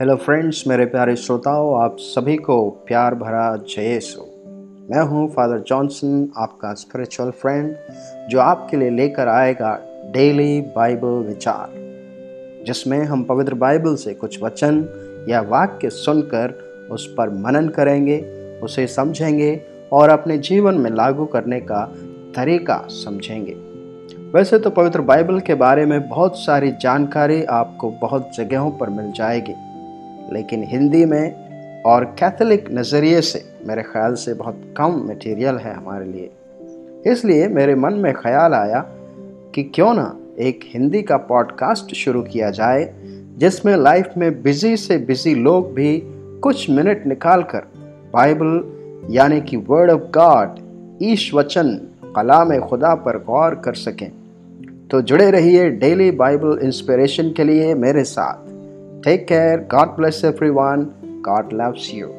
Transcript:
Hello friends मेरे प्यारे श्रोताओं, आप सभी को प्यार भरा जय सो मैं हूँ फादर जॉनसन आपका स्पिरिचुअल फ्रेंड जो आपके लिए लेकर आएगा डेली बाइबल विचार, जिसमें हम पवित्र बाइबल से कुछ वचन या वाक्य सुनकर उस पर मनन करेंगे, उसे समझेंगे और अपने जीवन में लागू करने का तरीका समझेंगे। वैसे तो पवित्र बाइबल के बारे में बहुत सारी जानकारी आपको बहुत जगहों पर मिल जाएगी। लेकिन हिंदी में और कैथोलिक नज़रिए से मेरे ख्याल से बहुत कम मटेरियल है हमारे लिए। इसलिए मेरे मन में ख्याल आया कि क्यों ना एक हिंदी का पॉडकास्ट शुरू किया जाए, जिसमें लाइफ में बिज़ी से बिज़ी लोग भी कुछ मिनट निकाल कर बाइबल यानी कि वर्ड ऑफ़ गॉड ईश वचन कलाम खुदा पर गौर कर सकें। तो जुड़े रहिए डेली बाइबल इंस्पिरेशन के लिए मेरे साथ। Take care. God bless everyone. God loves you.